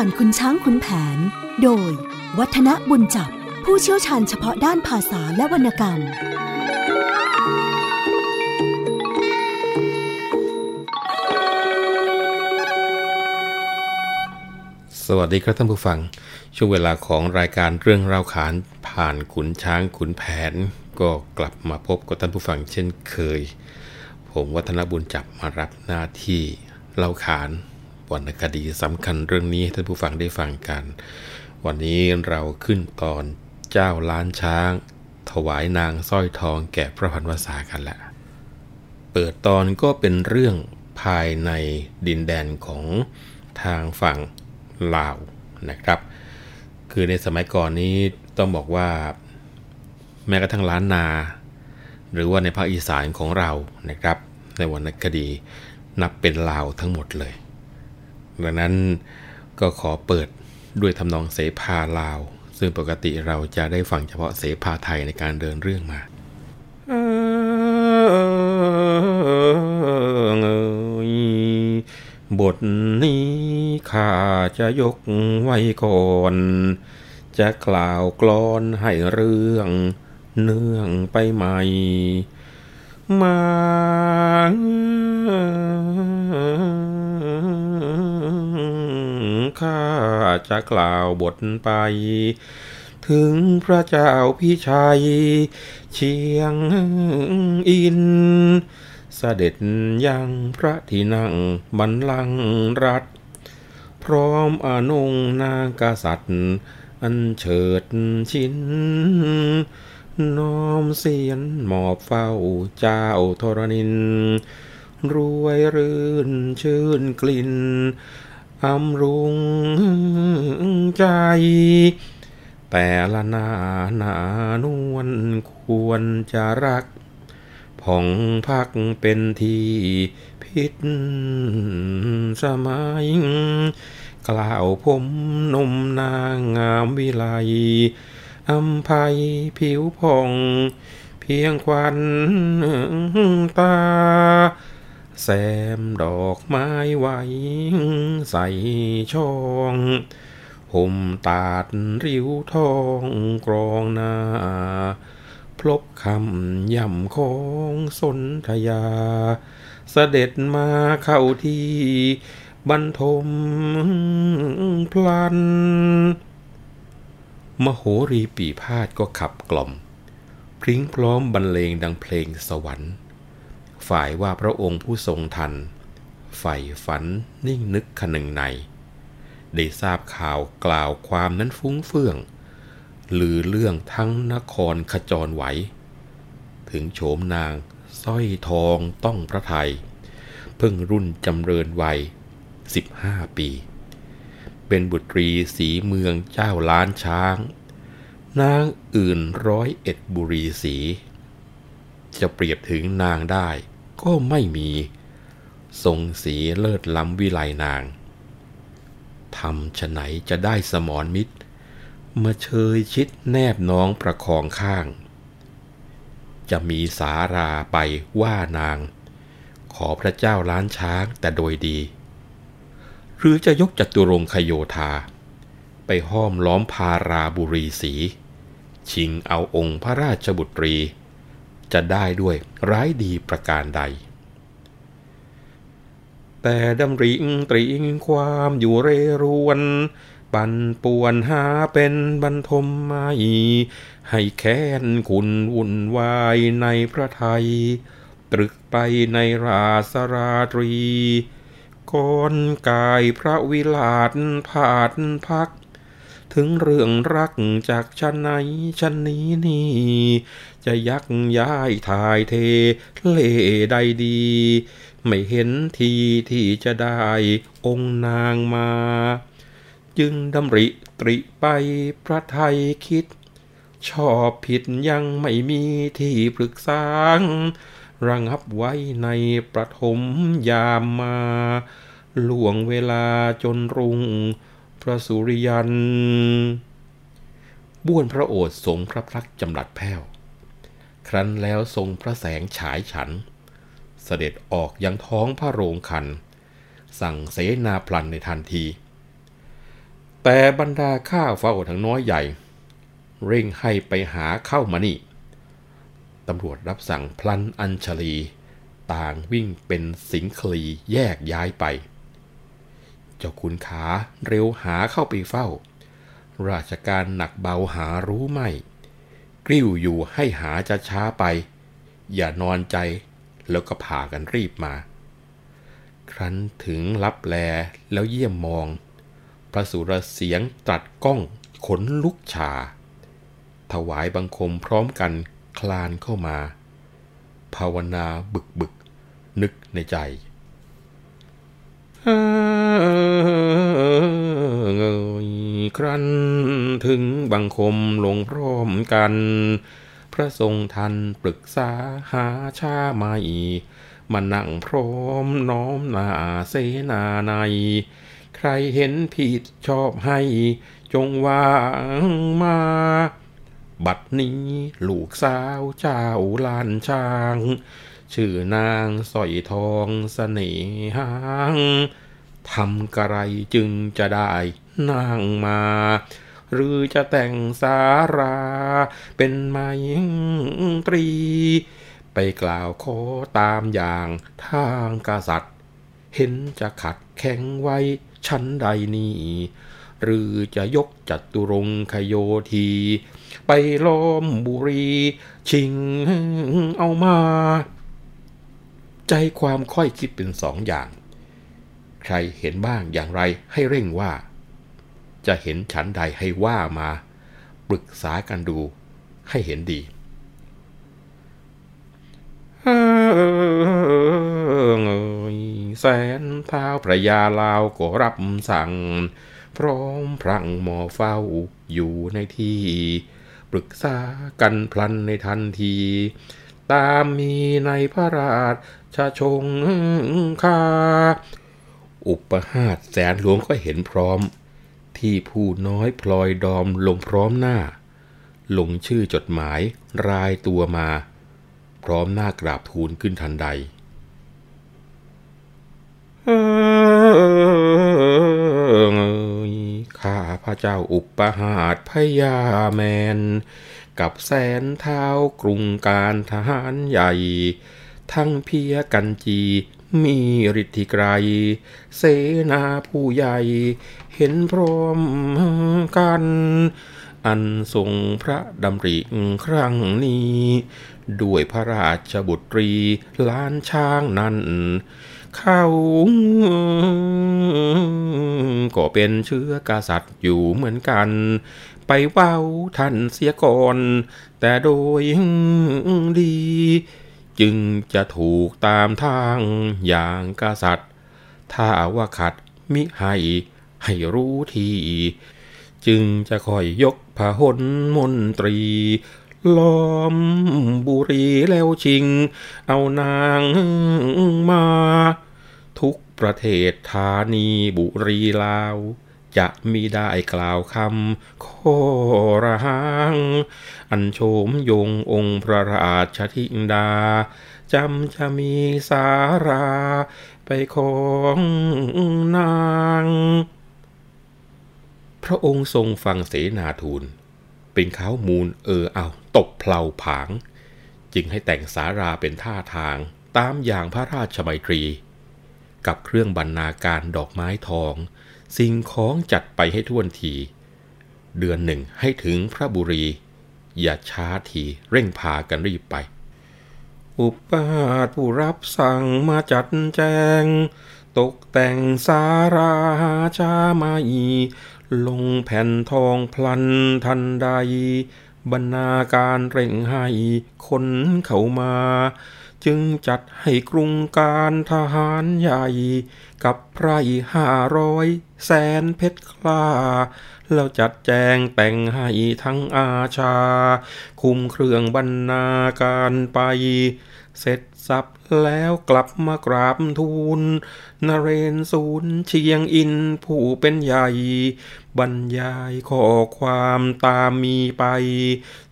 ผ่านคุณช้างคุณแผน โดย วัฒนบุญจับ ผู้เชี่ยวชาญเฉพาะด้านภาษาและวรรณกรรม สวัสดีครับท่านผู้ฟัง ช่วงเวลาของรายการเรื่องเล่าขานผ่านขุนช้างขุนแผน ก็กลับมาพบกับท่านผู้ฟังเช่นเคย ผมวัฒนบุญจับมารับหน้าที่เล่าขาน วรรณคดีสำคัญเรื่องนี้ให้ท่านผู้ฟังได้ฟังกัน วันนี้เราขึ้นตอนเจ้าล้านช้าง ถวายนางสร้อยทองแก่พระพันวษากันแหละเปิดตอนก็เป็นเรื่องภายในดินแดนของทางฝั่งลาวนะครับ คือในสมัยก่อนนี้ต้องบอกว่า แม้กระทั่งล้านนา หรือว่าในภาคอีสานของเรานะครับ ในวรรณคดีนับเป็นลาวทั้งหมดเลย ดังนั้นก็ขอเปิดด้วยทำนองเสภาลาว ซึ่งปกติเราจะได้ฟังเฉพาะเสภาไทยในการเดินเรื่องมาบทนี้ข้าจะยกไว้ก่อน จะกล่าวกลอนให้เรื่องเนื่องไปใหม่ มา ข้าจะกล่าวบทไป ถึงพระเจ้าพี่ชัย เชียงอินเสด็จยังพระที่นั่งบันลังรัฐ พร้อมอนงนางกษัตริย์ อันเฉิดชินน้อมเสียนหมอบเฝ้าเจ้าธรณิน รวยรื่นชื่นกลิ่น อำรุงใจ แต่ละหนาหนานวลควรจะรักผ่องพักเป็นที่พิษสมัย กล่าวผมนมนางงามวิไลอัมภัยผิวผ่อง เพียงควันตา แซมดอกไม้ไหวใส่ช่องห่มตาดริ้วทองกรองหน้า พลบคำย่ำของสนธยา เสด็จมาเข้าที่บรรทมพลัน มโหรีปีพาดก็ขับกล่อม พริ้งพร้อมบรรเลงดังเพลงสวรรค์ ฝ่ายว่าพระองค์ผู้ทรงทันใฝ่ฝันนิ่งนึกขนึงใน ได้ทราบข่าวกล่าวความนั้นฟุ้งเฟื่องลือเรื่องทั้งนครขจรไหว ถึงโฉมนางสร้อยทองต้องพระไทย เพิ่งรุ่นจำเริญวัยสิบห้าปี เป็นบุตรีสีเมืองเจ้าล้านช้าง นางอื่นร้อยเอ็ดบุรีสี จะเปรียบถึงนางได้ ก็ไม่มี ทรงสีเลิศล้ำวิไลนางทำฉไหนจะได้สมรมิตรมาเชยชิดแนบน้องประคองข้าง จะมีสาราไปว่านาง ขอพระเจ้าล้านช้างแต่โดยดี หรือจะยกจัตุรงคโยธา ไปห้อมล้อมพาราบุรีสี ชิงเอาองค์พระราชบุตรี จะได้ด้วยร้ายดีประการใด แต่ดำริงตริงความอยู่เรรวน ปันป่วนหาเป็นบรรทมไม่ให้แค้นคุณวุ่นวายในพระไทย ตรึกไปในราสราตรีก่อนกายพระวิลาศผาดพัก ถึงเรื่องรักจากชั้นไหนชั้นนี้นี่ จะยักย้ายถ่ายเทเล่ใดดี ไม่เห็นทีที่จะได้องค์นางมา จึงดำริตริไปพระไทยคิด ชอบผิดยังไม่มีที่ปรึกษาระงับไว้ในประถมยามมาล่วงเวลาจนรุ่ง ระสุริยัน บ้วนพระโอษฐ์ทรงพระพลักจำหลัดแพ้ว ครั้นแล้วทรงพระแสงฉายฉัน เสด็จออกยังท้องพระโรงคัน สั่งเสนาพลันในทันที แต่บรรดาข้าเฝ้าทั้งน้อยใหญ่ เร่งให้ไปหาเข้ามานี่ตำรวจรับสั่งพลันอัญชลี ต่างวิ่งเป็นสิงคลีแยกย้ายไป เจ้าคุณขาเร็วหาเข้าไปเฝ้า ราชการหนักเบาหารู้ไม่ กริ้วอยู่ให้หาจะช้าไป อย่านอนใจแล้วก็พากันรีบมา ครั้นถึงรับแลแล้วเยี่ยมมอง พระสุรเสียงตรัสก้องขนลุกชา ถวายบังคมพร้อมกันคลานเข้ามา ภาวนาบึกบึกนึกในใจ เงยครั้นถึงบังคมลงพร้อมกัน พระทรงทันปรึกษาหาชาไม่มานั่งพร้อมน้อมนาเสนาใน ใครเห็นผิดชอบให้จงวางมา บัดนี้ลูกสาวเจ้าลานช้าง ชื่อนางสอยทองเสน่หาง ทำกระไรจึงจะได้นางมา หรือจะแต่งสารา เป็นไมตรี ไปกล่าวขอตามอย่างทางกษัตริย์ เห็นจะขัดแข็งไว้ชั้นใดนี่หรือจะยกจัตุรงคโยที ไปล้อมบุรี ชิงเอามา ใจความค่อยคิดเป็นสองอย่าง ใครเห็นบ้างอย่างไรให้เร่งว่า จะเห็นฉันใดให้ว่ามา ปรึกษากันดูให้เห็นดีแสนเท้าพระยาลาวก็รับสั่ง พร้อมพรังหมอเฝ้าอยู่ในที่ ปรึกษากันพลันในทันที ตามมีในพระราชชงคา อุปหาสแสนหลวงก็เห็นพร้อม ที่ผู้น้อยพลอยดอมลงพร้อมหน้า ลงชื่อจดหมายรายตัวมา พร้อมหน้ากราบทูลขึ้นทันใดข้าพระเจ้าอุปหาสพยาแมน กับแสนเท้ากรุงการทหารใหญ่ ทั้งเพียกันจี มีฤทธิไกร เสนาผู้ใหญ่ เห็นพร้อมกัน อันทรงพระดำริครั้งนี้ ด้วยพระราชบุตรีล้านช้างนั้น เขาก็เป็นเชื้อกษัตริย์อยู่เหมือนกัน ไปเว้าท่านเสียก่อน แต่โดยดี จึงจะถูกตามทางอย่างกษัตริย์ ถ้าว่าขัดมิให้ให้รู้ที จึงจะคอยยกพหนมนตรี ล้อมบุรีแล้วชิง เอานางมา ทุกประเทศธานีบุรีลาว จะมีได้กล่าวคำขอระหัง อันโฉมยงองค์พระราชธิดาจำจะมีสาราไปของนาง พระองค์ทรงฟังเสนาทูล เป็นข้าวมูลเออเอาตบเพลาผาง จึงให้แต่งสาราเป็นท่าทางตามอย่างพระราชมัยตรี กับเครื่องบรรณาการดอกไม้ทอง สิ่งของจัดไปให้ท่วนที เดือนหนึ่งให้ถึงพระบุรี อย่าช้าทีเร่งพากันรีบไป อุปาทผู้รับสั่งมาจัดแจง ตกแต่งสาราชามาอีลงแผ่นทองพลันทันใด บรรณาการเร่งให้คนเข้ามา จึงจัดให้กรุงการทหารใหญ่ กับไพรห้าร้อยแสนเพชรคลา แล้วจัดแจงแต่งให้ทั้งอาชา คุมเครื่องบรรณาการไป เสร็จสับแล้วกลับมากราบทูลนเรนศูนย์เชียงอินผู้เป็นใหญ่ บรรยายข้อความตามมีไป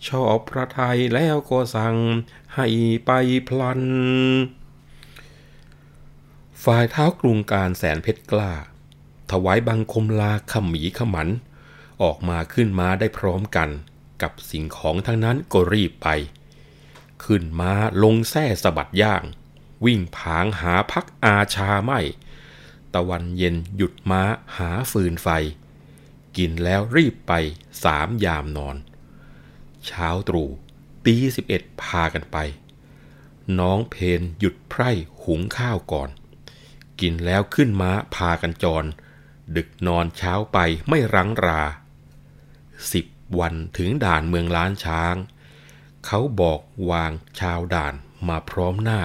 ชอบพระไทยแล้วก็สั่งให้ไปพลัน ฝ่ายเท้ากรุงการแสนเพชรกล้า ถวายบังคมลาขมีขมัน ออกมาขึ้นมาได้พร้อมกัน กับสิ่งของทั้งนั้นก็รีบไป ขึ้นมาลงแส้สะบัดย่าง วิ่งผางหาพักอาชาไม่ ตะวันเย็นหยุดม้าหาฟืนไฟ กินแล้วรีบไปสามยามนอน เช้าตรู่ตีสิบเอ็ดพากันไป น้องเพนหยุดไพร่หุงข้าวก่อน กินแล้วขึ้นม้าพากันจร ดึกนอนเช้าไปไม่รั้งรา สิบวันถึงด่านเมืองล้านช้าง เขาบอกวางชาวด่านมาพร้อมหน้า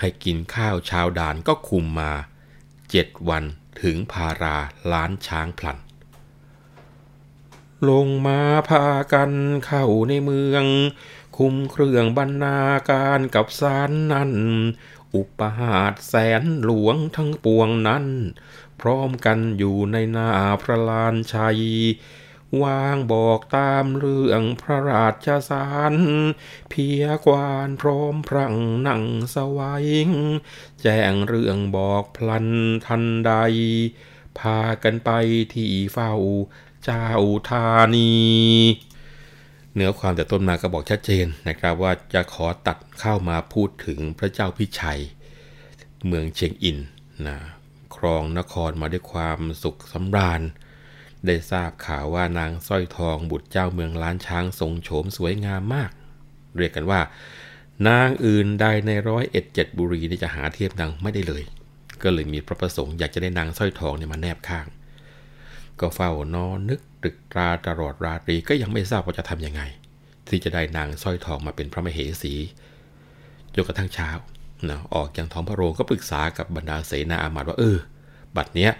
ให้กินข้าวชาวด่านก็คุมมาเจ็ดวันถึงพาราล้านช้างพลัน ลงมาพากันเข้าในเมือง คุมเครื่องบรรณาการกับสารนั้นอุปหาสแสนหลวงทั้งปวงนั้น พร้อมกันอยู่ในนาพระลานชัย วางบอกตามเรื่องพระราชสารเพียกวานพร้อมพรังนั่งสวัยแจ้งเรื่องบอกพลันทันใด พากันไปที่เฝ้าเจ้าธานี เนื้อความแต่ต้นมาก็บอกชัดเจนนะครับว่าจะขอตัดเข้ามาพูดถึงพระเจ้าพิชัย เมืองเชียงอินนะครองนครมาด้วยความสุขสำราญ ได้ทราบข่าวว่านางสร้อยทองบุตรเจ้าเมืองล้านช้างทรงโฉมสวยงามมาก เรียกกันว่า นางอื่นใดในร้อยเอ็ดเจ็ดบุรีนี่จะหาเทียบนางไม่ได้เลย ก็เลยมีพระประสงค์อยากจะได้นางสร้อยทองเนี่ยมาแนบข้าง ก็เฝ้านอนนึกตรึกตราตลอดราตรีก็ยังไม่ทราบว่าจะทำยังไง ที่จะได้นางสร้อยทองมาเป็นพระมเหสีจนกระทั่งเช้านะออกจากท้องพระโรงก็ปรึกษากับบรรดาเสนาอามาตย์ว่าเออบัดเนี้ย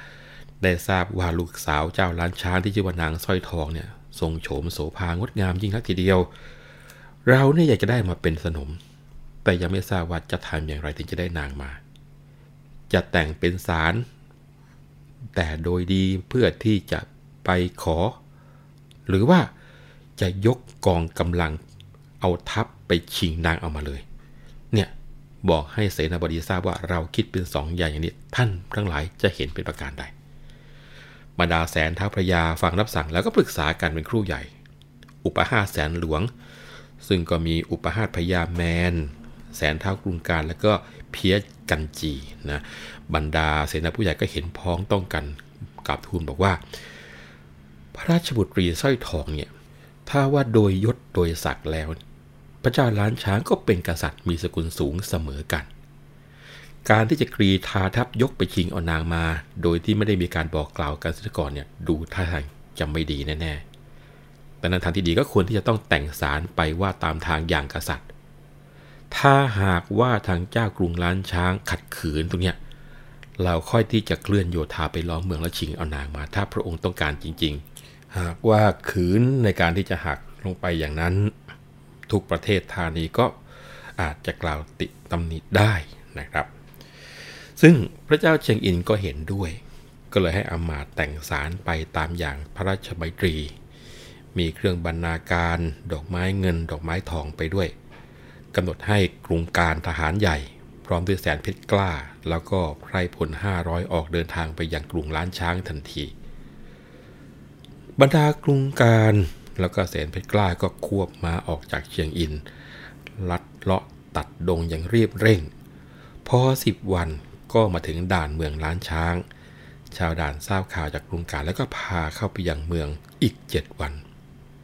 ได้ทราบว่าลูกสาวเจ้าล้านช้างที่ชื่อว่านางสร้อยทองเนี่ยทรงโฉมโสภางดงามยิ่งนักทีเดียว เราเนี่ยอยากจะได้มาเป็นสนม แต่ยังไม่ทราบว่าจะทำอย่างไรถึงจะได้นางมา จะแต่งเป็นสาร แต่โดยดีเพื่อที่จะไปขอ หรือว่าจะยกกองกำลังเอาทัพไปชิงนางเอามาเลย เนี่ยบอกให้เสนาบดีทราบว่าเราคิดเป็นสองอย่างอย่างนี้ ท่านทั้งหลายจะเห็นเป็นประการใด บรรดาแสนท้าพระยาฟังรับสั่งแล้วก็ปรึกษากันเป็นครู่ใหญ่ อุปหาแสนหลวง ซึ่งก็มีอุปหาพญาแมน แสนเท้ากรุงการแล้วก็เพียกันจีนะบรรดาเสนาผู้ใหญ่ก็เห็นพ้องต้องกันกับทูลบอกว่า พระราชบุตรีสร้อยทองเนี่ยถ้าว่าโดยยศโดยศักดิ์แล้ว พระเจ้าล้านช้างก็เป็นกษัตริย์มีสกุลสูงเสมอกัน การที่จะกรีธาทัพยกไปชิงเอานางมา โดยที่ไม่ได้มีการบอกกล่าวกันเสียก่อนเนี่ยดูท่าทางจะไม่ดีแน่ๆแต่ในทางที่ดีก็ควรที่จะต้องแต่งสารไปว่าตามทางอย่างกษัตริย์ ถ้าหากว่าทางเจ้ากรุงล้านช้างขัดขืนตรงเนี้ยเราค่อยที่จะเคลื่อนโยธาไปล้อมเมืองแล้วชิงเอานางมา ถ้าพระองค์ต้องการจริง ๆ หากว่าขืนในการที่จะหักลงไปอย่างนั้น ทุกประเทศธานีก็อาจจะกล่าวติตำหนิได้นะครับ ซึ่งพระเจ้าเชียงอินก็เห็นด้วย ก็เลยให้อมาตย์แต่งสารไปตามอย่างพระราชบัญตรี มีเครื่องบรรณาการ ดอกไม้เงิน ดอกไม้ทองไปด้วยกำหนดให้กรุงการทหารใหญ่ พร้อมด้วยแสนเพชรกล้า แล้วก็ไพรพล500 ออกเดินทางไปยังกรุงล้านช้างทันที บรรดากรุงการแล้วก็แสนเพชรกล้าก็ควบมาออกจากเชียงอิน ลัดเลาะตัดดงอย่างเรียบเร่ง พอสิบวัน ก็มาถึงด่านเมืองล้านช้าง ชาวด่านทราบข่าวจากกรุงการแล้วก็พาเข้าไปยังเมืองอีกเจ็ดวัน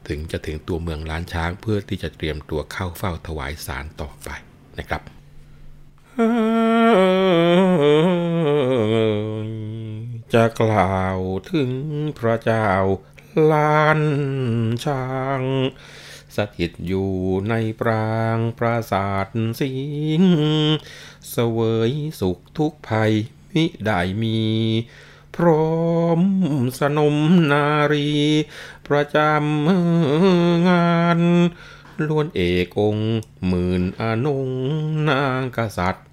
ถึงจะถึงตัวเมืองล้านช้างเพื่อที่จะเตรียมตัวเข้าเฝ้าถวายสารต่อไปนะครับจะกล่าวถึงพระเจ้าล้านช้าง สถิตอยู่ในปรางปราสาทสิงเสวยสุขทุกภัยมิได้มี พร้อมสนมนารี ประจำงานล้วนเอกองค์หมื่นอนงนางกษัตริย์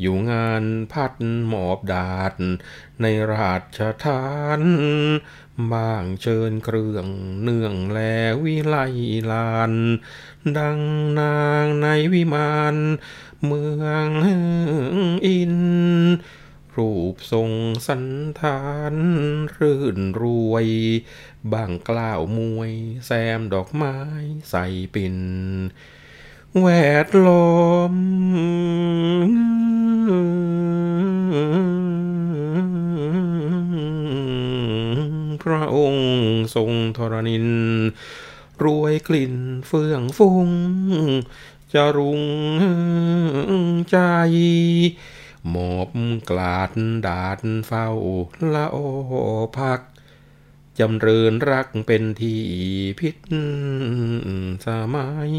อยู่งานพัดหมอบดาดในราชทาน บางเชิญเครื่องเนื่องแลวิไลลาน ดังนางในวิมานเมืองอิน รูปทรงสันทานรื่นรวย บางกล้าวมวย แซมดอกไม้ใส่ปิ่นแวดล้อม พระองค์ทรงธรณิน รวยกลิ่นเฟื่องฟุ้งจะรุงใจ หมอบกลาดดาดเฝ้าละโอพักจำเริญรักเป็นที่พิษสมัย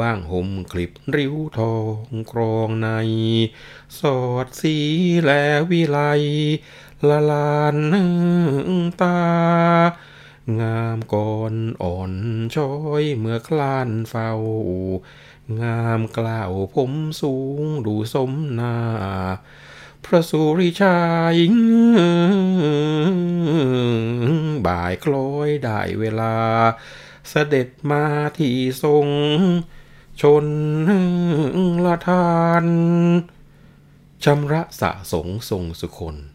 บ้างห่มคลิบริ้วทองกรองใน สอดสีแลวิไล ละลานนึ่งตา งามก่อนอ่อนช้อยเมื่อคลานเฝ้า งามกล่าวผมสูงดูสมนาพระสุริชัยบ่ายคล้อยได้เวลา เสด็จมาที่ทรง ชนละทานชำระสะสงทรงสุคน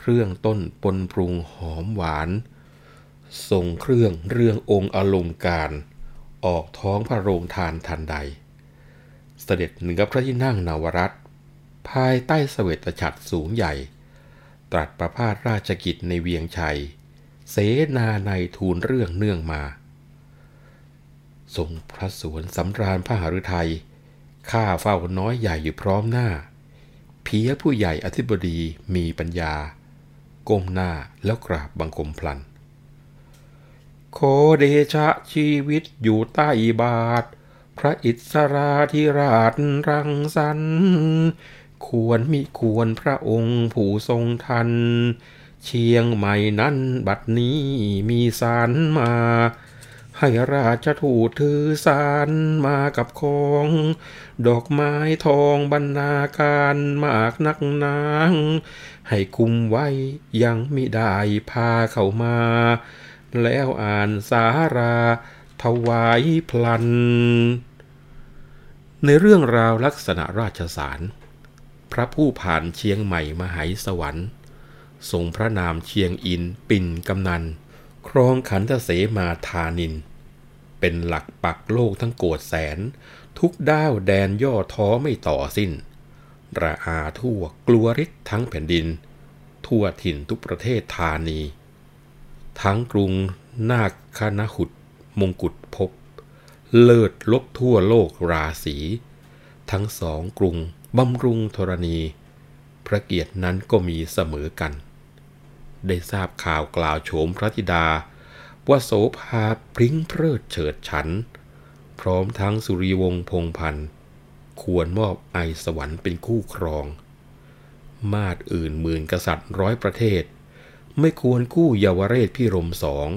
เครื่องต้นปนปรุงหอมหวาน ทรงเครื่องเรื่ององค์อลงการ ออกท้องพระโรงทานทันใด เสด็จเหนือพระที่นั่งนาวรัตภายใต้เสวตฉัตรสูงใหญ่ ตรัสประพาสราชกิจในเวียงชัย เสนาในทูลเรื่องเนื่องมาทรงพระสวนสำราญพระหฤทัย ข้าเฝ้าน้อยใหญ่อยู่พร้อมหน้า เพียผู้ใหญ่อธิบดีมีปัญญา ก้มหน้าแล้วกราบบังคมพลัน โคเดชะชีวิตอยู่ใต้บาท พระอิสราธิราชรังสรรคควรมิควรพระองค์ผู้ทรงทัน เชียงใหม่นั้นบัดนี้มีสารมา ให้ราชทูตถือสารมากับของ ดอกไม้ทองบรรณาการมากนักนาง ให้คุมไว้ยังมิได้พาเข้ามา แล้วอ่านสาราถวายพลัน ในเรื่องราวลักษณะราชสารพระผู้ผ่านเชียงใหม่มหายสวรรค์ทรงพระนามเชียงอินปิ่นกำนัน ครองขันธเสมาธานิน เป็นหลักปักโลกทั้งโกดแสน ทุกด้าวแดนย่อท้อไม่ต่อสิ้น ระอาทั่วกลัวริษทั้งแผ่นดิน ทั่วถิ่นทุกประเทศธานี ทั้งกรุงนาคคณหุดมงกุฎพบ เลิศลบทั่วโลกราศีทั้งสองกรุงบำรุงธรณี พระเกียรตินั้นก็มีเสมอกัน ได้ทราบข่าวกล่าวโฉมพระธิดา ว่าโสภาพริ้งเพลิดเฉิดฉัน พร้อมทั้งสุริวงศ์พงพันธ์ควรมอบไอสวรรค์เป็นคู่ครอง มาดอื่นหมื่นกษัตริย์ร้อยประเทศ ไม่ควรคู่เยาวเรศพิรมสอง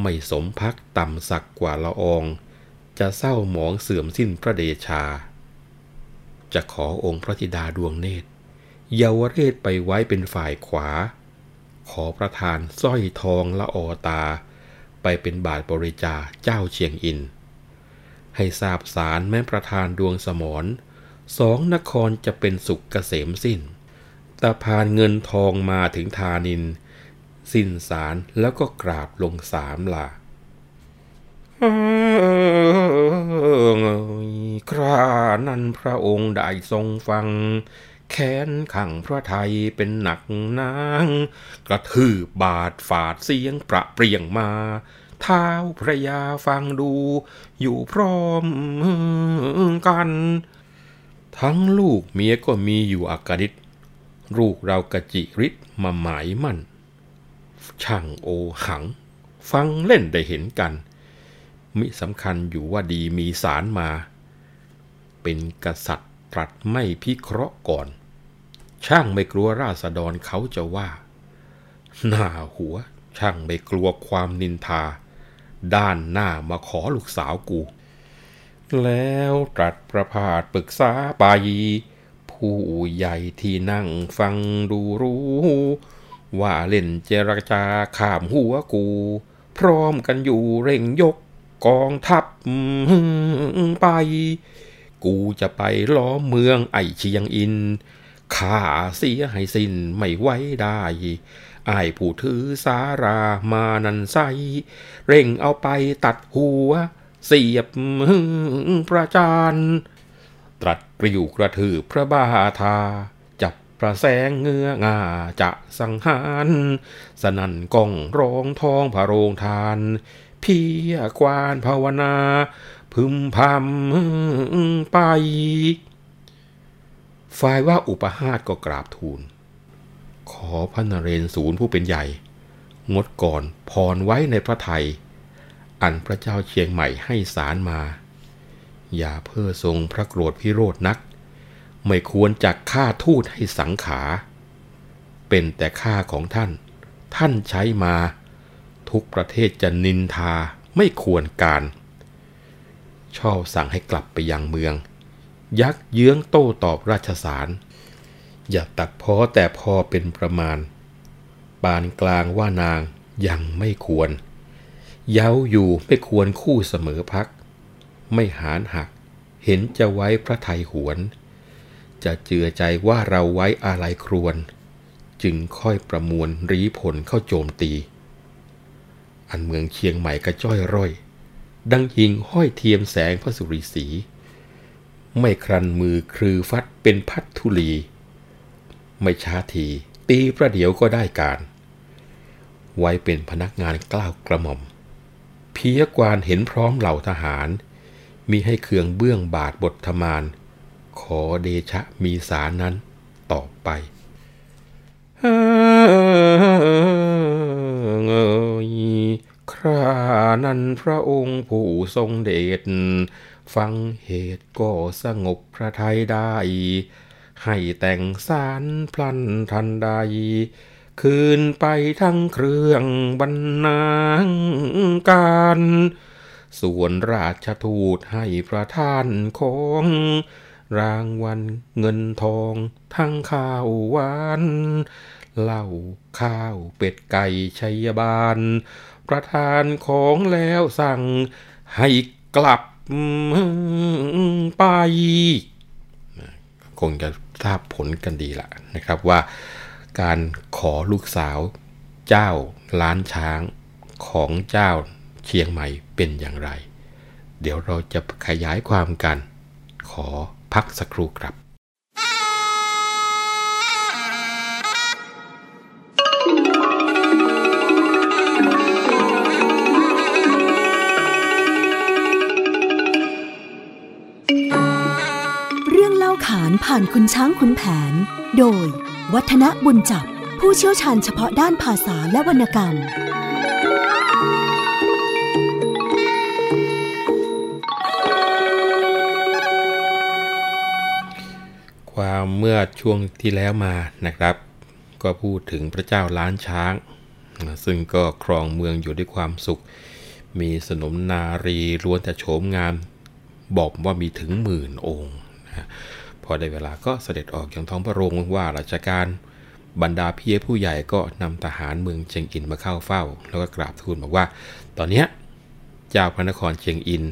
ไม่สมพักต่ำสักกว่าละออง จะเศร้าหมองเสื่อมสิ้นพระเดชา จะขอองค์พระธิดาดวงเนตร เยาวเรศไปไว้เป็นฝ่ายขวา ขอประทานสร้อยทองละออตา ไปเป็นบาทบริจาเจ้าเชียงอิน ให้ทราบสารแม้ประธานดวงสมรสองนครจะเป็นสุขเกษมสิ้นแต่พานเงินทองมาถึงทานิน สิ้นสารแล้วก็กราบลงสามลาครานั้นพระองค์ได้ทรงฟัง แค้นขังพระไทยเป็นหนักนาง กระทืบบาดฝาดเสียงประเปรียงมา เท้าพระยาฟังดู อยู่พร้อมกัน ทั้งลูกเมียก็มีอยู่อากานิตลูกเรากระจิริดมาหมายมั่น ช่างโอหัง ฟังเล่นได้เห็นกัน มิสำคัญอยู่ว่าดีมีสารมา เป็นกษัตริย์ตรัสไม่พิเคราะห์ก่อน ช่างไม่กลัวราษฎรเขาจะว่า หน้าหัว ช่างไม่กลัวความนินทา ด้านหน้ามาขอลูกสาวกู แล้วตรัสประพาสปรึกษาไปผู้ใหญ่ที่นั่งฟังดูรู้ ว่าเล่นเจรจาข้ามหัวกู พร้อมกันอยู่เร่งยกกองทัพไป กูจะไปล้อมเมืองไอเชียงอิน ข้าเสียให้สิ้นไม่ไว้ได้ไอายผู้ถือสารามานันไซเร่งเอาไปตัดหัว เสียบประจานตรัสกริ้วกระถือพระบาทา จับประแสงเงื้องาจะสังหาร สนั่นก้องร้องทองพระโรงทาน เพียควานภาวนา พึมพำไป ฝ่ายว่าอุปหาตก็กราบทูล ขอพระนเรศศูนย์ผู้เป็นใหญ่ งดก่อนพรไว้ในพระไทย อันพระเจ้าเชียงใหม่ให้สารมา อย่าเพื่อทรงพระโกรธพิโรธนัก ไม่ควรจักฆ่าทูตให้สังขา เป็นแต่ค่าของท่าน ท่านใช้มา ทุกประเทศจะนินทาไม่ควรการ ชอบสั่งให้กลับไปยังเมือง ยักเยื้องโต้ตอบราชสาร อย่าตัดพ้อแต่พอเป็นประมาณ ปานกลางว่านางยังไม่ควร เย้าอยู่ไม่ควรคู่เสมอพัก ไม่หานหัก เห็นจะไว้พระไทยหวน จะเจือใจว่าเราไว้อะไรครวน จึงค่อยประมวลรีผลเข้าโจมตี อันเมืองเชียงใหม่กระจ้อยร่อย ดังหิงห้อยเทียมแสงพระสุริสี ไม่ครันมือครือฟัดเป็นพัดทุลี ไม่ช้าทีตีประเดี๋ยวก็ได้การ ไว้เป็นพนักงานกล้าวกระหม่อม เพียกวานเห็นพร้อมเหล่าทหาร มีให้เคืองเบื้องบาทบทธมาน ขอเดชะมีสารนั้นต่อไปเงยครานั้นพระองค์ผู้ทรงเดช ฟังเหตุก็สงบพระทัยได้ ให้แต่งสารพลันทันใด คืนไปทั้งเครื่องบรรณางการ ส่วนราชทูตให้ประทานของรางวัลเงินทองทั้งข้าวหวานเหล้าข้าวเป็ดไก่ชัยบาล ประทานของแล้วสั่งให้กลับ ไปคงจะทราบผลกันดีละนะครับว่าการขอลูกสาวเจ้าล้านช้างของเจ้าเชียงใหม่เป็นอย่างไร เดี๋ยวเราจะขยายความกัน ขอพักสักครู่ครับาขานผ่านคุณช้างคุณแผน โดย วัฒนบุญจับ ผู้เชี่ยวชาญเฉพาะด้านภาษาและวรรณกรรม ความเมื่อช่วงที่แล้วมานะครับ ก็พูดถึงพระเจ้าล้านช้าง ซึ่งก็ครองเมืองอยู่ด้วยความสุข มีสนมนารีล้วนแต่โฉมงามบอกว่ามีถึงหมื่นองค์นะ พอได้เวลาก็เสด็จออกอย่างท้องพระโรงว่าราชการบรรดาเพียผู้ใหญ่ก็นำทหารเมืองเชียงอินมาเข้าเฝ้า แล้วก็กราบทูลบอกว่า ตอนเนี้ยเจ้าพระนครเชียงอิน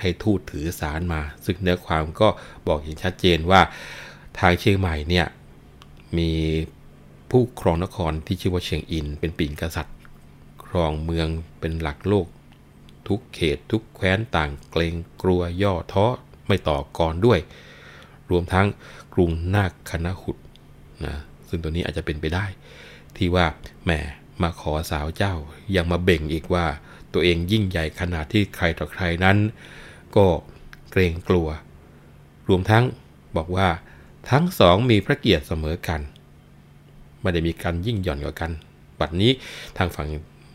ให้ทูตถือสารมา ซึ่งเนื้อความก็บอกอย่างชัดเจนว่าทางเชียงใหม่เนี่ยมีผู้ครองนครที่ชื่อว่าเชียงอิน เป็นปิ่นกษัตริย์ ครองเมืองเป็นหลักโลก ทุกเขตทุกแคว้นต่างเกรงกลัวย่อท้อไม่ต่อกรด้วย รวมทั้งกรุงนาคคณหุดนะซึ่งตัวนี้อาจจะเป็นไปได้ ที่ว่าแหมมาขอสาวเจ้ายังมาเบ่งอีกว่าตัวเองยิ่งใหญ่ขนาดที่ใครต่อใครนั้น ก็เกรงกลัว รวมทั้งบอกว่าทั้งสองมีพระเกียรติเสมอกัน ไม่ได้มีการยิ่งหย่อนกว่ากัน บัดนี้ทางฝั่ง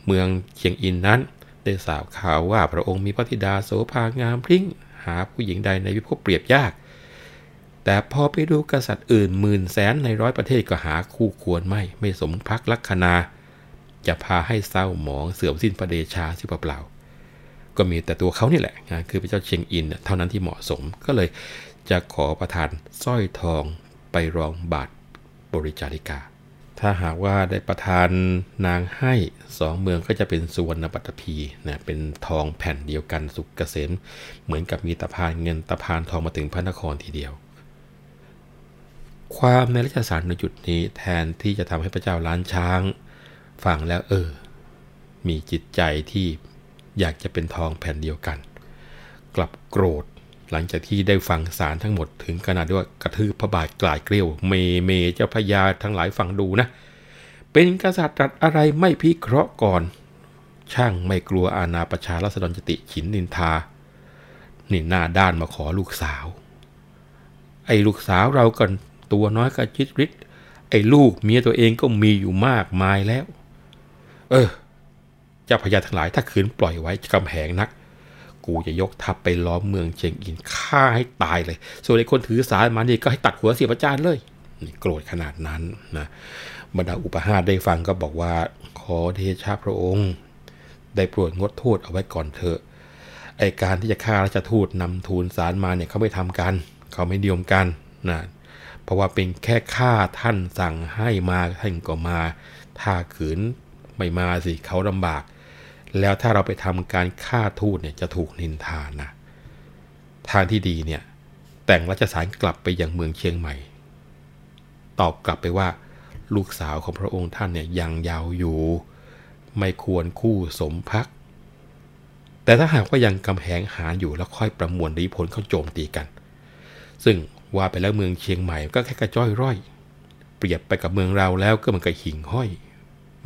เมืองเชียงอินนั้น ได้สาวข่าวว่าพระองค์มีพระธิดาโสภางามพริ้ง หาผู้หญิงใดในวิภพเปรียบยาก แต่พอไปดูกษัตริย์อื่นหมื่นแสนในร้อยประเทศก็หาคู่ควรไม่ไม่สมพักลักษณาจะพาให้เศร้าหมองเสื่อมสิ้นพระเดชาสิเปล่าๆก็มีแต่ตัวเขานี่แหละนะคือพระเจ้าเชียงอินเท่านั้นที่เหมาะสมก็เลยจะขอประทานสร้อยทองไปรองบาทบริจาริกา ถ้าหากว่าได้ประทานนางให้สองเมืองก็จะเป็นสุวรรณปัตตภีนะเป็นทองแผ่นเดียวกันสุกเกษมเหมือนกับมีตะพานเงินตะพานทองมาถึงพระนครทีเดียว ความในรัชสารในจุดนี้แทนที่จะทำให้พระเจ้าล้านช้าง ฟังแล้วเออ มีจิตใจที่อยากจะเป็นทองแผ่นเดียวกัน กลับโกรธหลังจากที่ได้ฟังสารทั้งหมดถึงขนาดที่ว่ากระทืบพระบาทกลายเกลียวเมเมเจ้าพญาทั้งหลายฟังดูนะ เป็นกษัตริย์ตรัสอะไรไม่พิเคราะห์ก่อน ช่างไม่กลัวอาณาประชารัษฎรจติฉินนินทา นี่หน้าด้านมาขอลูกสาว ไอ้ลูกสาวเรากัน ตัวน้อยกระจิตริดไอ้ลูกเมียตัวเองก็มีอยู่มากมายแล้ว เออ เจ้าพญาทั้งหลายถ้าขืนปล่อยไว้กำแหงนัก กูจะยกทัพไปล้อมเมืองเชียงอินฆ่าให้ตายเลย ส่วนไอ้คนถือสายมานี่ก็ให้ตัดหัวเสียประจานเลยนี่โกรธขนาดนั้นนะบรรดาอุปหาได้ฟังก็บอกว่า ขอเทชาพระองค์ ได้โปรดงดโทษเอาไว้ก่อนเถอะไอการที่จะฆ่าราชทูตนำทูลสารมาเนี่ยเขาไม่ทำกัน เขาไม่นิยมกันนะ เพราะว่าเป็นแค่ข้าท่านสั่งให้มาท่านก็มา ถ้าขืนไม่มาสิเขาลำบาก แล้วถ้าเราไปทำการฆ่าทูตเนี่ยจะถูกนินทานะ ทางที่ดีเนี่ย แต่งราชสารกลับไปยังเมืองเชียงใหม่ ตอบกลับไปว่าลูกสาวของพระองค์ท่านเนี่ยยังยาวอยู่ ไม่ควรคู่สมพัก แต่ถ้าหากว่ายังกำแหงหารอยู่แล้วค่อยประมวลรีผลเข้าโจมตีกัน ซึ่ง ว่าไปแล้วเมืองเชียงใหม่ก็แค่กระจ้อยร่อย เปรียบไปกับเมืองเราแล้วก็เหมือนกับหิ่งห้อย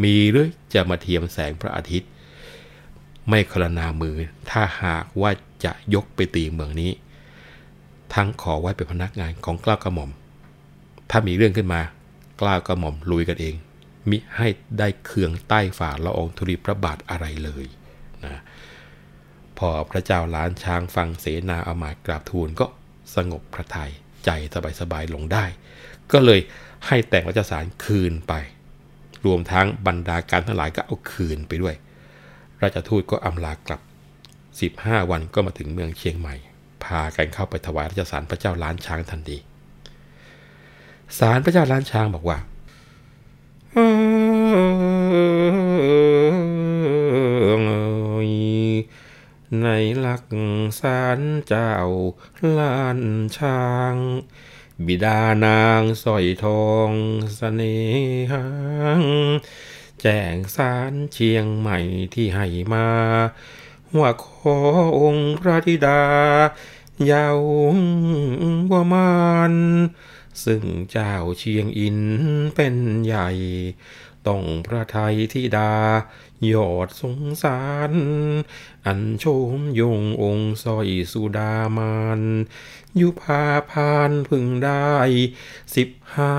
มีหรือจะมาเทียมแสงพระอาทิตย์ ไม่คลนามือถ้าหากว่าจะยกไปตีเมืองนี้ ทั้งขอไว้เป็นพนักงานของกล้ากระหม่อม ถ้ามีเรื่องขึ้นมากล้ากระหม่อมลุยกันเอง มิให้ได้เคืองใต้ฝ่าละอองธุลีพระบาทอะไรเลยนะพอพระเจ้าล้านช้างฟังเสนาอามาตย์กราบทูลก็สงบพระทยัย ใจสบายๆลงได้ ก็เลยให้แต่งราชสารคืนไป รวมทั้งบรรดาการทั้งหลายก็เอาคืนไปด้วย ราชทูตก็อำลากลับ 15 วันก็มาถึงเมืองเชียงใหม่ พากันเข้าไปถวายราชสารพระเจ้าล้านช้างทันทีสารพระเจ้าล้านช้างบอกว่า ในหลักสารเจ้าล้านช้าง บิดานางสอยทองสเสน่หาแจ้งสารเชียงใหม่ที่ให้มาว่าขอองค์พระธิดา ยาวว่ามาน ซึ่งเจ้าเชียงอินเป็นใหญ่ ต้องพระไทยที่ดา ยอดสงสาร อันโชมยงองค์สอยสุดามานยุพาพานพึงได้สิบห้า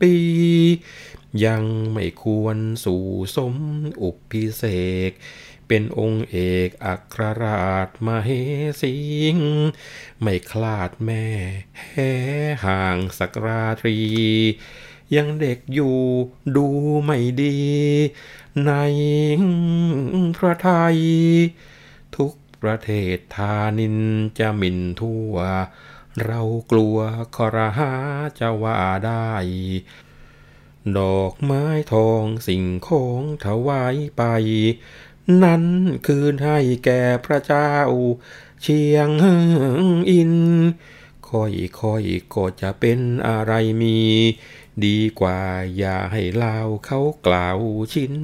ปี ยังไม่ควรสู่สมอุปพิเศษเป็นองค์เอกอัครราชมาเฮสิง ไม่คลาดแม่แห่ห่างสักราตรี ยังเด็กอยู่ดูไม่ดี ในพระไทย ทุกประเทศทานินจะมินทั่ว เรากลัวคอรหาจะว่าได้ ดอกไม้ทองสิ่งของถวายไป นั้นคืนให้แก่พระเจ้า เชียงอินค่อยค่อยก็จะเป็นอะไรมี ดีกว่าอย่าให้เล่าเขากล่าวชิน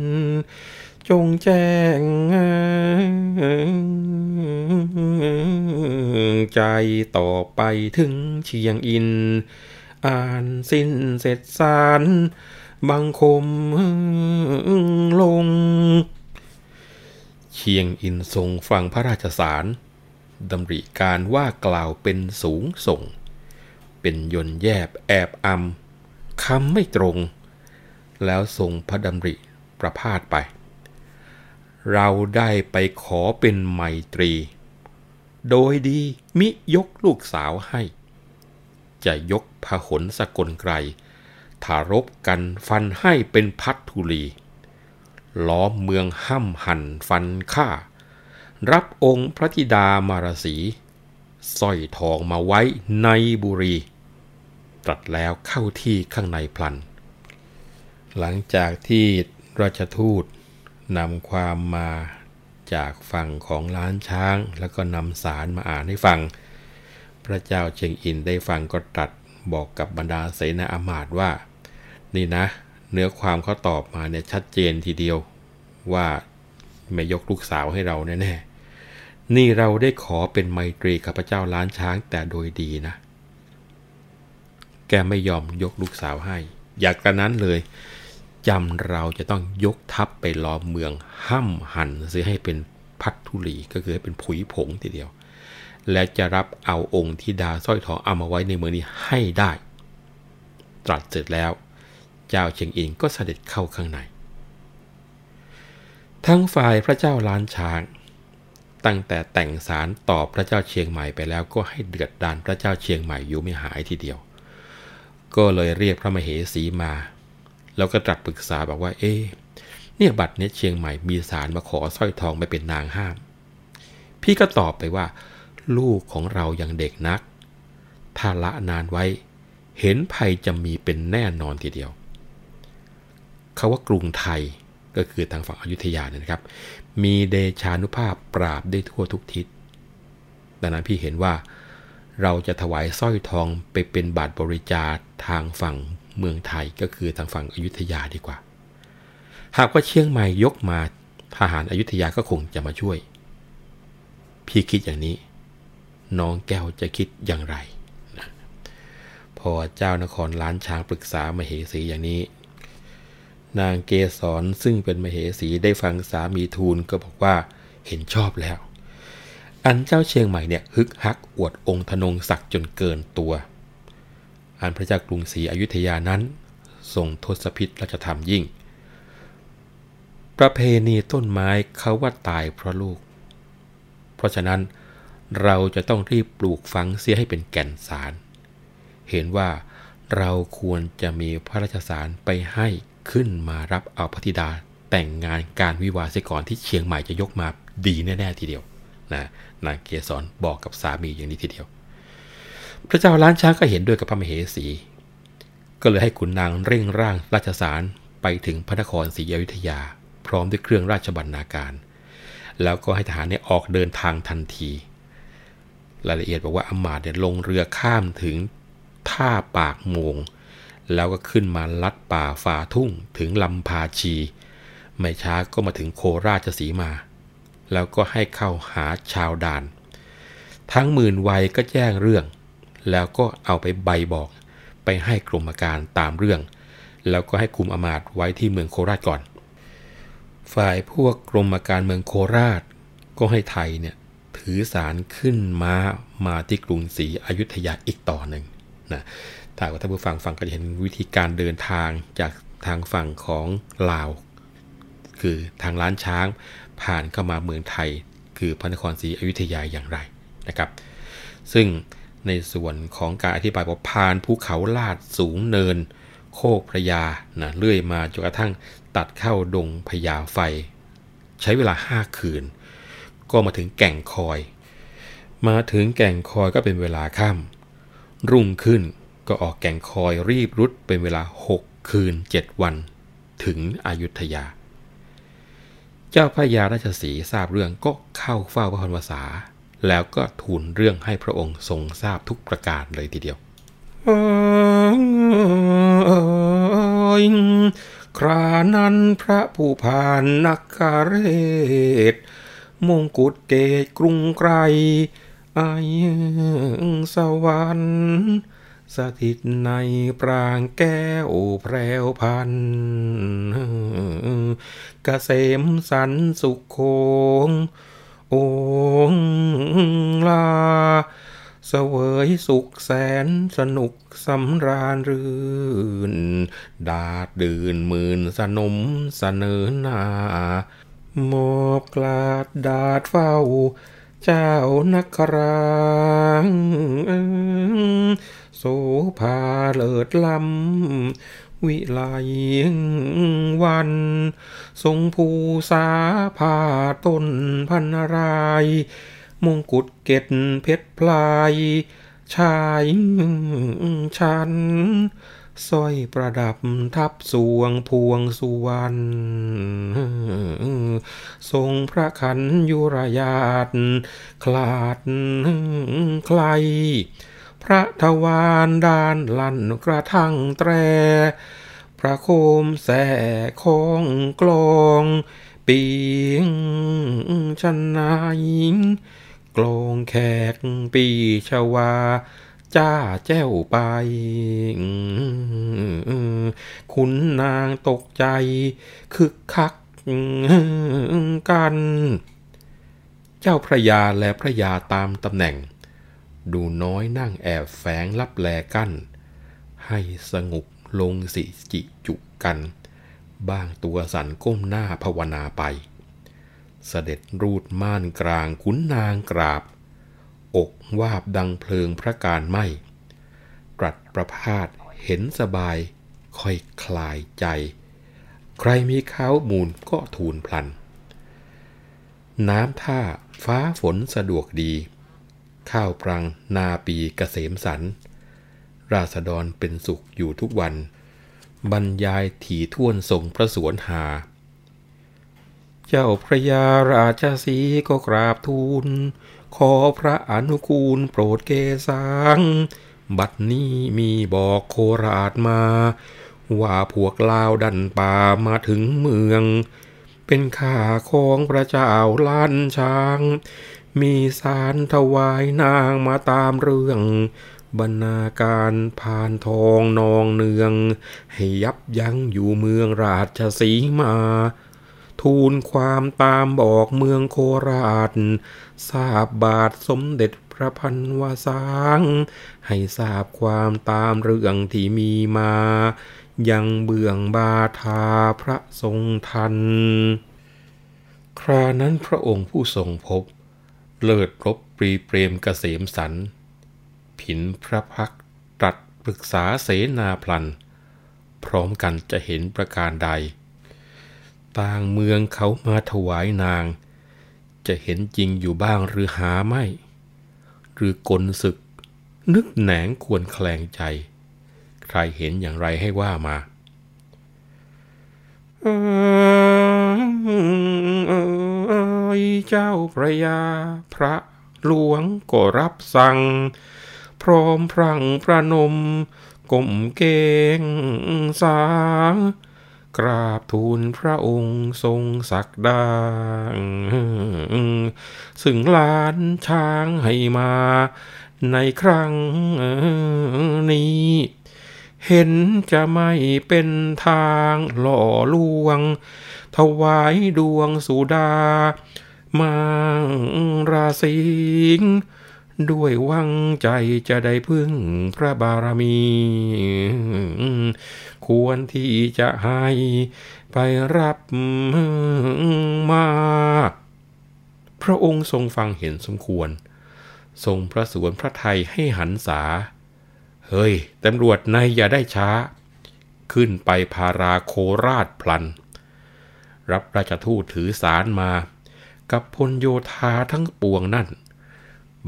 จงแจ้งใจต่อไปถึงเชียงอิน อ่านสิ้นเสร็จสารบังคมลง เชียงอินทรงฟังพระราชสารดำริการว่ากล่าวเป็นสูงส่ง เป็นยนแยบแอบอำ คำไม่ตรง แล้วทรงพระดำริประพาสไป เราได้ไปขอเป็นไมตรี โดยดีมิยกลูกสาวให้ จะยกพหลสกลไกรถารบกันฟันให้เป็นพัทธุลี ล้อมเมืองห้ำหันฟันฆ่า รับองค์พระธิดามารสีสร้อยทองมาไว้ในบุรี ตรัสแล้วเข้าที่ข้างในพลัน หลังจากที่ราชทูตนำความมาจากฝั่งของล้านช้าง แล้วก็นำสารมาอ่านให้ฟัง พระเจ้าเชียงอินได้ฟังก็ตรัสบอกกับบรรดาเสนาอามาตย์ว่า นี่นะ เนื้อความเขาตอบมาเนี่ยชัดเจนทีเดียวว่าไม่ยกลูกสาวให้เราแน่ๆนี่เราได้ขอเป็นไมตรีกับพระเจ้าล้านช้างแต่โดยดีนะ แกไม่ยอมยกลูกสาวให้ อยากกระนั้นเลยจำเราจะต้องยกทัพไปล้อมเมืองห้ำหันเสียให้เป็นพัทธุลีก็คือให้เป็นผุยผงทีเดียว และจะรับเอาองค์ที่ดาสร้อยทองเอามาไว้ในเมืองนี้ให้ได้ ตรัสเสร็จแล้ว เจ้าเชียงอินก็เสด็จเข้าข้างใน ทั้งฝ่ายพระเจ้าล้านช้าง ตั้งแต่แต่งสารตอบพระเจ้าเชียงใหม่ไปแล้วก็ให้เดือดดานพระเจ้าเชียงใหม่อยู่ไม่หายทีเดียว ก็เลยเรียกพระมเหสีมา แล้วก็ตรัสปรึกษาบอกว่า เอ๊เนี่ยบัตรเนี้ยเชียงใหม่มีสารมาขอสร้อยทองไปเป็นนางห้าม พี่ก็ตอบไปว่า ลูกของเรายังเด็กนัก ถ้าละนานไว้ เห็นภัยจะมีเป็นแน่นอนทีเดียวเขาว่ากรุงไทยก็คือทางฝั่งอยุธยาเนี่ยนะครับ มีเดชานุภาพปราบได้ทั่วทุกทิศ ดังนั้นพี่เห็นว่า เราจะถวายสร้อยทองไปเป็นบาทบริจาคทางฝั่งเมืองไทยก็คือทางฝั่งอยุธยาดีกว่า หากว่าเชียงใหม่ยกมาทหารอายุธยาก็คงจะมาช่วย พี่คิดอย่างนี้ น้องแก้วจะคิดอย่างไรนะพอเจ้านครล้านช้างปรึกษามเหสีอย่างนี้ นางเกศรซึ่งเป็นมเหสีได้ฟังสามีทูลก็บอกว่าเห็นชอบแล้ว อันเจ้าเชียงใหม่เนี่ยฮึกฮักอวดองค์ธนงศักดิ์จนเกินตัว อันพระเจ้ากรุงศรีอยุธยานั้นทรงทศพิษราชธรรมยิ่ง ประเพณีต้นไม้เขาว่าตายเพราะลูก เพราะฉะนั้นเราจะต้องรีบปลูกฝังเสียให้เป็นแก่นสาร เห็นว่าเราควรจะมีพระราชสารไปให้ขึ้นมารับเอาพระธิดาแต่งงานการวิวาเสียก่อนที่เชียงใหม่จะยกมาดีแน่ ๆ ทีเดียว นะนางเกศรบอกกับสามีอย่างนี้ทีเดียว พระเจ้าล้านช้างก็เห็นด้วยกับพระมเหสี ก็เลยให้ขุนนางเร่งร่างราชสารไปถึงพระนครศรีอยุธยา พร้อมด้วยเครื่องราชบรรณาการ แล้วก็ให้ทหารเนี่ยออกเดินทางทันที รายละเอียดบอกว่าอมาตย์เนี่ยลงเรือข้ามถึงท่าปากโมง แล้วก็ขึ้นมาลัดป่าฝ่าทุ่งถึงลำพาชี ไม่ช้าก็มาถึงโคราชสีมา แล้วก็ให้เข้าหาชาวด่าน ทั้งหมื่นวัยก็แจ้งเรื่อง แล้วก็เอาไปใบบอก ไปให้กรมการตามเรื่อง แล้วก็ให้คุมอมาตไว้ที่เมืองโคราชก่อน ฝ่ายพวกกรมการเมืองโคราช ก็ให้ไทยเนี่ยถือสารขึ้นมามาที่กรุงศรีอยุธยาอีกต่อหนึ่งนะถ้าว่าท่านผู้ฟังฟังก็จะเห็นวิธีการเดินทางจากทางฝั่งของลาว คือทางล้านช้าง ผ่านเข้ามาเมืองไทย คือพระนครศรีอยุธยาอย่างไรนะครับ ซึ่งในส่วนของการอธิบายว่าพานภูเขาลาดสูงเนิน โคกพระยานะเลื่อยมาจนกระทั่งตัดเข้าดงพญาไฟ ใช้เวลาห้าคืน ก็มาถึงแก่งคอย มาถึงแก่งคอยก็เป็นเวลาค่ำรุ่งขึ้นก็ออกแก่งคอยรีบรุดเป็นเวลาหกคืนเจ็ดวัน ถึงอยุธยา เจ้าพระยาราชสีทราบเรื่องก็เข้าเฝ้าพระพรวษา แล้วก็ทูลเรื่องให้พระองค์ทรงทราบทุกประการเลยทีเดียวครานั้นพระผู้ผ่านนักคาเรศมงกุฎเกตกรุงไกรไอสวรรค์ สถิตในปรางแก้วแพรวพันเกษมสันสุขโคงองลาเสวยสุขแสนสนุกสำราญรื่น ดาดดื่นหมื่นสนมเสนอหน้ามอบกลาดดาดเฝ้า เจ้านักคราง โสภาเลิดลำวิไลวัน ทรงภูสาผาต้นพันราย มงกุฎเกตเพชรพลาย ชายชันสร้อยประดับทับสวงพวงสุวรรณทรงพระขันยุรยาตคลาดใคร พระทวารดานลั่นกระทั่งแตร พระโคมแสคองกลองปีงชนายิงกลองแขกปีชวาจ้าแจ้วไป คุณนางตกใจ คึกคักกัน เจ้าพระยาและพระยาตามตำแหน่ง ดูน้อยนั่งแอบแฝงลับแลกันให้สงบลงสิจิจุกัน บ้างตัวสันก้มหน้าภาวนาไป เสด็จรูดม่านกลางขุนนางกราบ อกวาบดังเพลิงพระการไหมตรัสประพาสเห็นสบายค่อยคลายใจ ใครมีข้าวมูลก็ทูลพลัน น้ำท่าฟ้าฝนสะดวกดี ข้าวปรัง นาปีเกษมสัน ราษฎรเป็นสุขอยู่ทุกวัน บรรยายถี่ท่วนทรงพระสวนหา เจ้าพระยาราชสีก็กราบทูล ขอพระอนุกูลโปรดเกสังบัดนี้มีบอกโคราชมา ว่าพวกลาวดันป่ามาถึงเมือง เป็นข้าของพระเจ้าล้านช้าง มีสารถวายนางมาตามเรื่องบรรณาการผ่านทองนองเนือง ให้ยับยั้งอยู่เมืองราชสีมา ทูลความตามบอกเมืองโคราช ทราบบาทสมเด็จพระพันวาสาง ให้ทราบความตามเรื่องที่มีมา ยังเบื้องบาทาพระทรงทัน ครานั้นพระองค์ผู้ทรงพบ เลิศรบปรีเปรมเกษมสัน ผินพระพักตรัสปรึกษาเสนาพลัน พร้อมกันจะเห็นประการใด ต่างเมืองเขามาถวายนาง จะเห็นจริงอยู่บ้างหรือหาไม่ หรือกลศึก นึกแหนงควรแคลงใจ ใครเห็นอย่างไรให้ว่ามาเอยเจ้าพระยา พระหลวงก็รับสั่ง พร้อมพรังพระนมก้มเกงสากราบทูลพระองค์ทรงศักดาซึ่งลานช้างให้มาในครั้งนี้ เห็นจะไม่เป็นทางหล่อลวง ถวายดวงสุดามาราสิงด้วยวังใจจะได้พึ่งพระบารมี ควรที่จะให้ไปรับมา พระองค์ทรงฟังเห็นสมควร ทรงพระสวนพระไทยให้หันษา เฮ้ยตำรวจนายอย่าได้ช้า ขึ้นไปพาราโคราชพลัน รับราชทูตถือสารมา กับพลโยธาทั้งปวงนั่น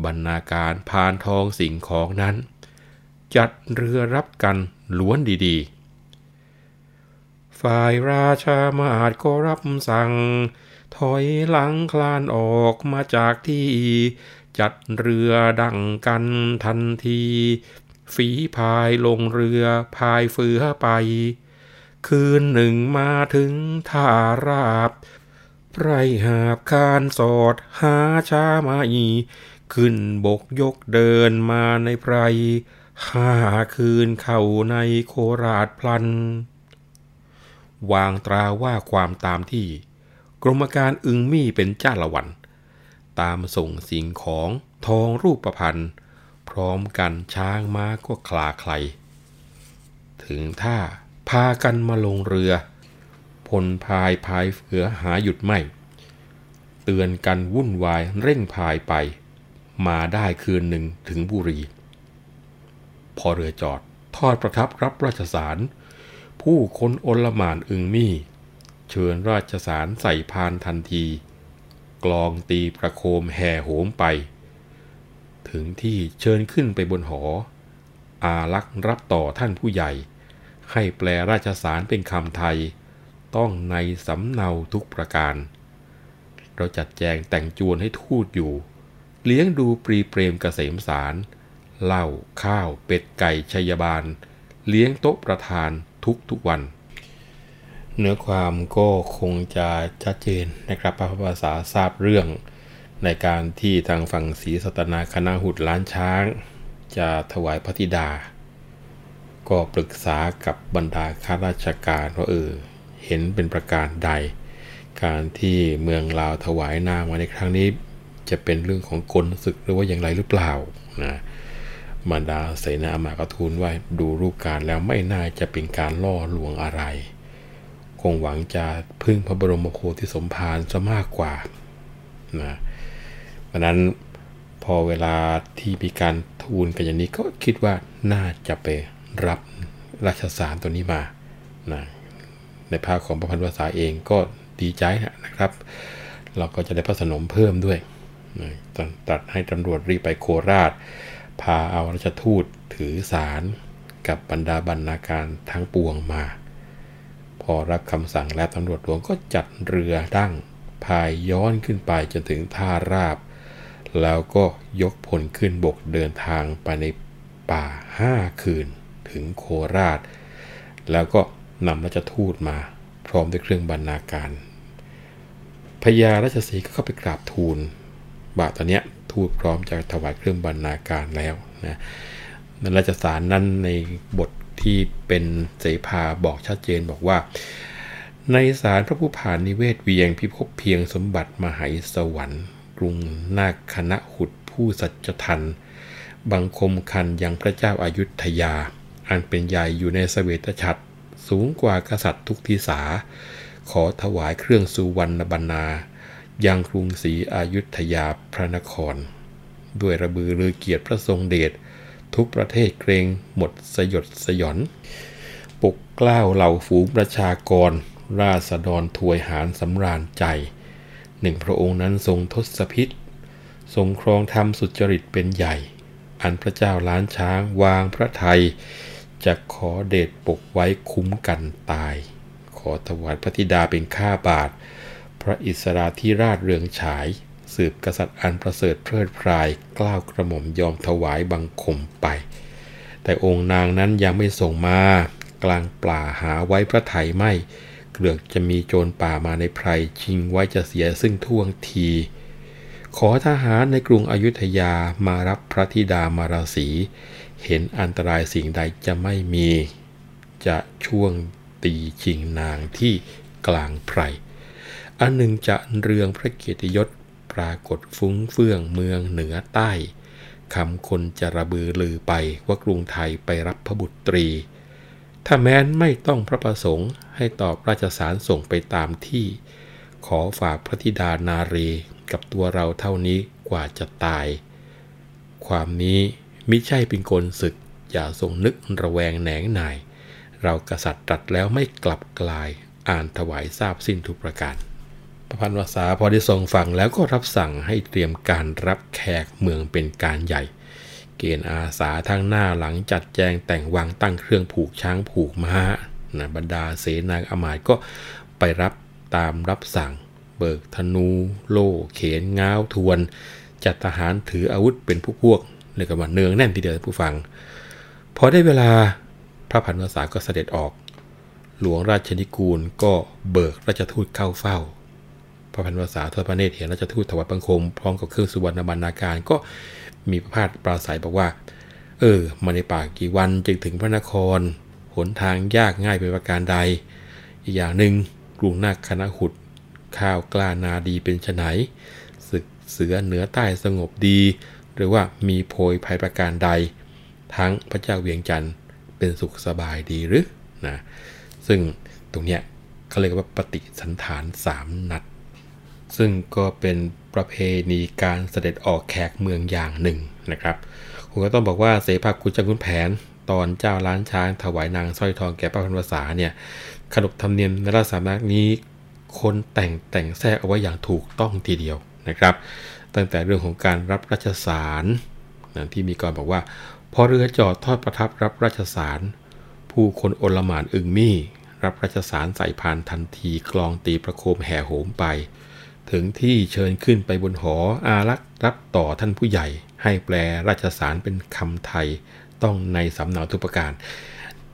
บรรณาการพานทองสิ่งของนั้น จัดเรือรับกันล้วนดีๆ ฝ่ายราชามาดก็รับสั่ง ถอยหลังคลานออกมาจากที่ จัดเรือดังกันทันที ฝีพายลงเรือพายเฟือไป คืนหนึ่งมาถึงท่าราบไรหาบคานสอดหาช้ามาอีขึ้นบกยกเดินมาในไพรห้าคืนเข้าในโคราชพลัน วางตราว่าความตามที่ กรมการอึงมี่เป็นเจ้าละวัน ตามส่งสิ่งของทองรูปประพันธ์พร้อมกันช้างม้าก็คลาใครถึงท่า พากันมาลงเรือ พลพายพายเฟือหาหยุดไม่ เตือนกันวุ่นวายเร่งพายไป มาได้คืนหนึ่งถึงบุรี พอเรือจอดทอดประทับรับราชสาร ผู้คนโอลหมานอึงมี่ เชิญราชสารใส่พานทันที กลองตีประโคมแห่โหมไป ถึงที่เชิญขึ้นไปบนหอ อาลักษ์รับต่อท่านผู้ใหญ่ ให้แปลราชสารเป็นคำไทย ต้องในสำเนาทุกประการ เราจัดแจงแต่งจวนให้ทูตอยู่ เลี้ยงดูปรีเปรมเกษมสารเหล้าข้าว เป็ดไก่ชัยบาล เลี้ยงโต๊ะประธานทุกทุกวัน เนื้อความก็คงจะชัดเจนนะครับพระภาษาทราบเรื่อง ในการที่ทางฝั่งศรีสัตนาคณะหุดล้านช้าง จะถวายพระธิดา ก็ปรึกษากับบรรดาข้าราชการว่าเออเห็นเป็นประการใด การที่เมืองลาวถวายนางมาในครั้งนี้ จะเป็นเรื่องของกลศึกหรือว่าอย่างไรหรือเปล่านะบรรดาเสนาอมาก็ทูลว่าดูรูปการแล้วไม่น่าจะเป็นการล่อลวงอะไร คงหวังจะพึ่งพระบรมโพธิสมภารจะมากกว่านะเพราะนั้นพอเวลาที่มีการทูลกันอย่างนี้ก็คิดว่าน่าจะไป รับราชสารตัวนี้มานะในภาคของพระพันวษาเองก็ดีใจนะครับ เราก็จะได้พระสนมเพิ่มด้วยนะตัดให้ตำรวจรีบไปโคราช พาเอาราชทูตถือสารกับบรรดาบรรณาการทั้งปวงมา พอรับคำสั่งแล้วตำรวจหลวงก็จัดเรือดั้งพายย้อนขึ้นไปจนถึงท่าราบ แล้วก็ยกพลขึ้นบกเดินทางไปในป่าห้าคืน ถึงโคราช แล้วก็นำราชทูตมาพร้อมด้วยเครื่องบรรณาการพญาราชสีก็เข้าไปกราบทูลบาทตอนเนี้ยทูตพร้อมจะถวายเครื่องบรรณาการแล้วนะในราชสารนั้นในบทที่เป็นเสภาบอกชัดเจนบอกว่า ในสารพระผู้ผ่านนิเวศเวียงพิภพเพียงสมบัติมหายสวรรค์ กรุงนาคคณะหุดผู้สัจทัน บังคมคันยังพระเจ้าอายุทยา อันเป็นใหญ่อยู่ในสเสวตฉัตรสูงกว่ากษัตริย์ทุกทิสา ขอถวายเครื่องสุวรรณบรรณา ยังกรุงศรีอายุทยาพระนคร ด้วยระบือรือเกียรติพระทรงเดชทุกประเทศเกรงหมดสยดสยอน ปกกล้าวเหล่าฝูงประชากร ราษฎรถวยหารสำราญใจ หนึ่งพระองค์นั้นทรงทศพิษ ทรงครองธรรมสุจริตเป็นใหญ่ อันพระเจ้าล้านช้างวางพระไทย จะขอเดชปกไว้คุ้มกันตาย ขอถวายพระธิดาเป็นข้าบาท พระอิสราธิราชเรืองฉาย สืบกษัตริย์อันประเสริฐเพลิดพรายกล้าวกระหม่อมยอมถวายบังคมไป แต่องค์นางนั้นยังไม่ส่งมา กลางป่าหาไว้พระไถยไม่ เกลือกจะมีโจรป่ามาในไพรชิงไว้จะเสียซึ่งท่วงทีขอทหารในกรุงอยุธยามารับพระธิดามาราศี เห็นอันตรายสิ่งใดจะไม่มี จะช่วงตีชิงนางที่กลางไพร อันหนึ่งจะเรืองพระเกียรติยศปรากฏฟุ้งเฟื่องเมืองเหนือใต้คำคนจะระบือลือไปว่ากรุงไทยไปรับพระบุตรี ถ้าแม้นไม่ต้องพระประสงค์ให้ตอบราชสารส่งไปตามที่ ขอฝากพระธิดานารีกับตัวเราเท่านี้กว่าจะตาย ความนี้ มิใช่เป็นกลศึก อย่าทรงนึกระแวงแหนงนาย เรากษัตริย์ตรัสแล้วไม่กลับกลาย อ่านถวายทราบสิ้นทุกประการพระพันวษาพอได้ทรงฟังแล้วก็รับสั่งให้เตรียมการรับแขกเมืองเป็นการใหญ่ เกณฑ์อาสาทางหน้าหลังจัดแจงแต่งวางตั้งเครื่องผูกช้างผูกม้านะบรรดาเสนาอมาตก็ไปรับตามรับสั่ง เบิกธนู โล่ เขนง้าวทวน จัดทหารถืออาวุธเป็นพวก เรียกว่าเนืองแน่นทีเดียวผู้ฟัง พอได้เวลาพระพันวษาก็เสด็จออก หลวงราชนิกูลก็เบิกราชทูตเข้าเฝ้า พระพันวษาทอดพระเนตรเห็นราชทูตถวายบังคม พร้อมกับเครื่องสุวรรณบรรณาการก็มีพระพาทปราศัยบอกว่า เออ มาในป่ากี่วันจึงถึงพระนคร หนทางยากง่ายเป็นประการใด อีกอย่างหนึ่งกรุงนาคคณะหุดข้าวกล้านาดีเป็นไฉนศึกเสือเหนือใต้สงบดี หรือว่ามีโพยภัยประการใด ทั้งพระเจ้าเวียงจันทร์เป็นสุขสบายดีหรือนะซึ่งตรงเนี้ยเขาเรียกว่าปฏิสันฐานสามนัด ซึ่งก็เป็นประเพณีการเสด็จออกแขกเมืองอย่างหนึ่งนะครับผมก็ต้องบอกว่าเสภาคุณจังคุณแผน ตอนเจ้าล้านช้างถวายนางสร้อยทองแก่พระพันวษาเนี่ยขนบธรรมเนียมในราชสำนักนี้คนแต่งแต่งแทรกเอาไว้อย่างถูกต้องทีเดียวนะครับ ตั้งแต่เรื่องของการรับราชสารนะที่มีกรบอกว่า พอเรือจอดทอดประทับรับราชสารผู้คนโอลหมานอึงมี่ รับราชสารใส่พานทันทีกลองตีประโคมแห่โหมไป ถึงที่เชิญขึ้นไปบนหออารักษ์รับต่อท่านผู้ใหญ่ ให้แปลราชสารเป็นคำไทยต้องในสำเนาทุกประการ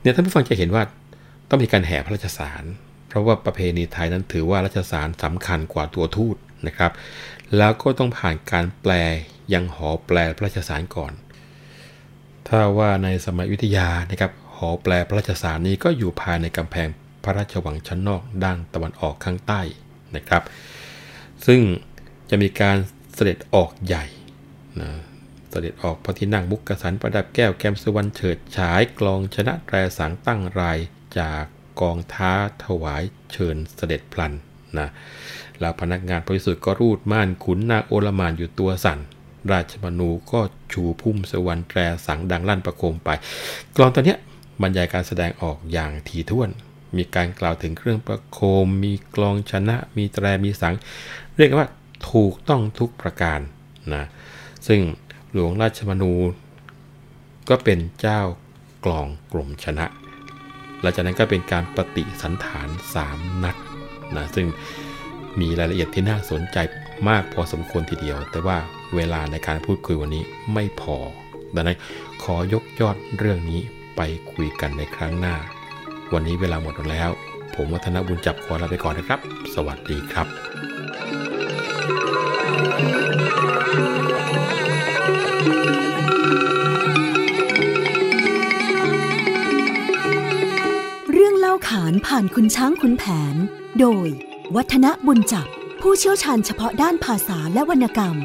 เนี่ยท่านผู้ฟังจะเห็นว่าต้องมีการแห่พระราชสาร เพราะว่าประเพณีไทยนั้นถือว่าราชสารสำคัญกว่าตัวทูตนะครับ แล้วก็ต้องผ่านการแปลยังหอแปลพระราชสารก่อน ถ้าว่าในสมัยวิทยานะครับหอแปลพระราชสารนี้ก็อยู่ภายในกำแพงพระราชวังชั้นนอกด้านตะวันออกข้างใต้นะครับ ซึ่งจะมีการเสด็จออกใหญ่นะเสด็จออกพระที่นั่งมุกกสันประดับแก้วแก้มสุวรรณเฉิดฉายกลองชนะแตรสังตั้งรายจากกองท้าถวายเชิญเสด็จพลันนะ แล้วพนักงานบริสุทธิ์ก็รูดม่านขุนนาโอลมานอยู่ตัวสั่น ราชมนูก็ชูพุ่มสวรรค์แตรสังดังลั่นประโคมไป กลองตัวเนี้ยบรรยายการแสดงออกอย่างถี่ถ้วน มีการกล่าวถึงเครื่องประโคม มีกลองชนะ มีแตรมีสัง เรียกว่าถูกต้องทุกประการนะซึ่งหลวงราชมนูก็เป็นเจ้ากลองกลมชนะ หลังจากนั้นก็เป็นการปฏิสันฐาน 3 นัดนะซึ่ง มีรายละเอียดที่น่าสนใจมากพอสมควรทีเดียว แต่ว่าเวลาในการพูดคุยวันนี้ไม่พอ ดังนั้นขอยกยอดเรื่องนี้ไปคุยกันในครั้งหน้า วันนี้เวลาหมดแล้ว ผมวัฒนบุญจับขอลาไปก่อนนะครับ สวัสดีครับเรื่องเล่าขานผ่านคุณช้างคุณแผน โดย วัฒนบุญจับผู้เชี่ยวชาญเฉพาะด้านภาษาและวรรณกรรม